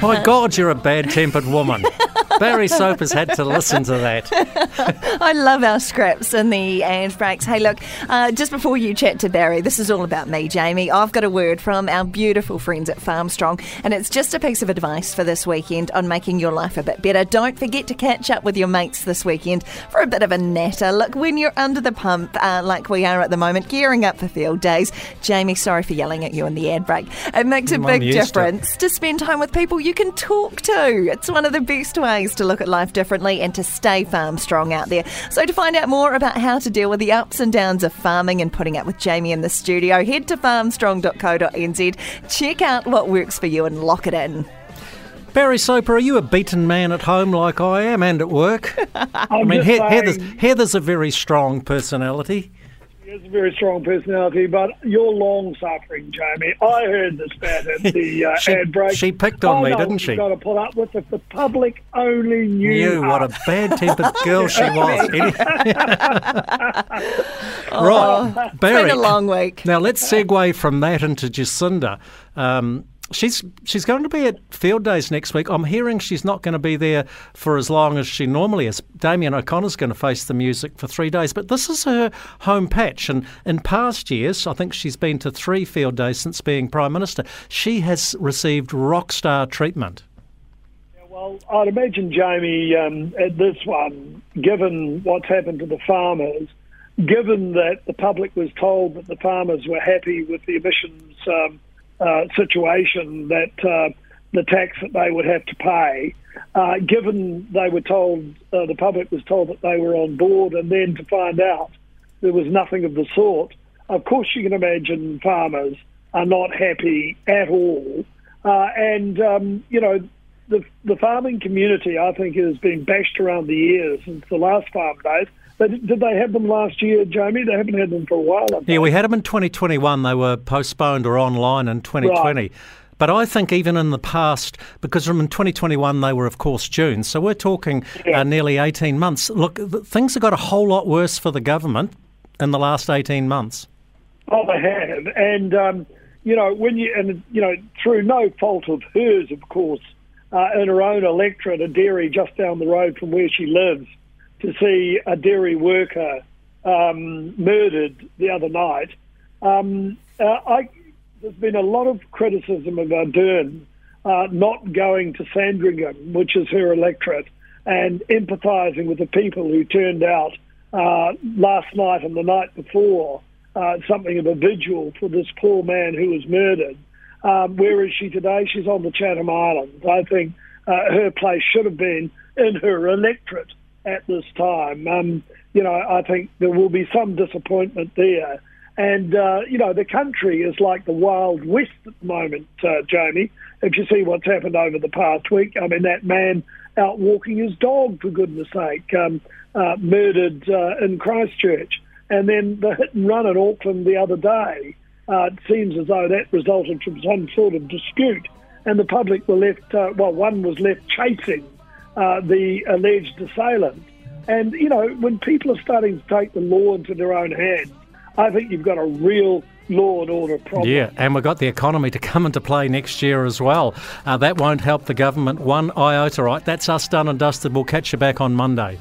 My God, you're a bad tempered woman. Barry Soper has had to listen to that. I love our scraps and the and breaks. Hey, look, uh, just before you chat to Barry, this is all about me, Jamie. I've got a word from our beautiful friends at Farmstrong, and it's just a piece of advice for this weekend on making your life a bit better. Don't forget to catch up with your mates this weekend for a bit of a natter. Look, when you're under the pump, uh, like we are at the moment, gearing up for field days, Jamie, sorry for yelling at you in the ad break. It makes a Mum big used to. difference to spend time with people you can talk to. It's one of the best ways to look at life differently and to stay farm strong out there. So, to find out more about how to deal with the ups and downs of farming and putting up with Jamie in the studio, head to farmstrong.co.nz, check out what works for you and lock it in. Barry Soper, are you a beaten man at home like I am and at work? I I'm mean, just He- Heather's, Heather's a very strong personality. He has a very strong personality, but you're long suffering, Jamie. I heard this bad at the uh, She- ad break. she picked on I me, know didn't what she? You've got to put up with if the public only knew. Knew what a bad tempered girl she was. Any- right, It's Barry. been a long week. Now let's segue from that into Jacinda. Um, she's she's going to be at field days next week. I'm hearing she's not going to be there for as long as she normally is. Damien O'Connor's going to face the music for three days, but this is her home patch. And in past years, I think she's been to three field days since being prime minister. She has received rock star treatment. Well, I'd imagine, Jamie, um, at this one, given what's happened to the farmers, given that the public was told that the farmers were happy with the emissions um, uh, situation, that uh, the tax that they would have to pay, uh, given they were told, uh, the public was told that they were on board, and then to find out there was nothing of the sort, of course you can imagine farmers are not happy at all. Uh, and, um, you know, the, the farming community, I think, has been bashed around the ears since the last farm days. But did they have them last year, Jamie? They haven't had them for a while. Yeah, we had them in 2021. They were postponed or online in 2020. But I think even in the past, because from in 2021 they were, of course, June. So we're talking uh, nearly 18 months. Look, things have got a whole lot worse for the government in the last 18 months. Oh, they have, and um, you know when you and you know through no fault of hers, of course, uh, in her own electorate, a dairy just down the road from where she lives, to see a dairy worker um, murdered the other night. Um, uh, I, there's been a lot of criticism of Ardern uh, not going to Sandringham, which is her electorate, and empathising with the people who turned out uh, last night and the night before, uh, something of a vigil for this poor man who was murdered. Um, where is she today? She's on the Chatham Islands. I think uh, her place should have been in her electorate at this time. Um, you know, I think there will be some disappointment there. And, uh, you know, the country is like the Wild West at the moment, uh, Jamie. If you see what's happened over the past week, I mean, that man out walking his dog, for goodness sake, um, uh, murdered uh, in Christchurch. And then the hit and run in Auckland the other day. Uh, it seems as though that resulted from some sort of dispute. And the public were left, uh, well, one was left chasing uh, the alleged assailant. And, you know, when people are starting to take the law into their own hands, I think you've got a real law and order problem. Yeah, and we've got the economy to come into play next year as well. Uh, that won't help the government one iota, right? That's us done and dusted. We'll catch you back on Monday.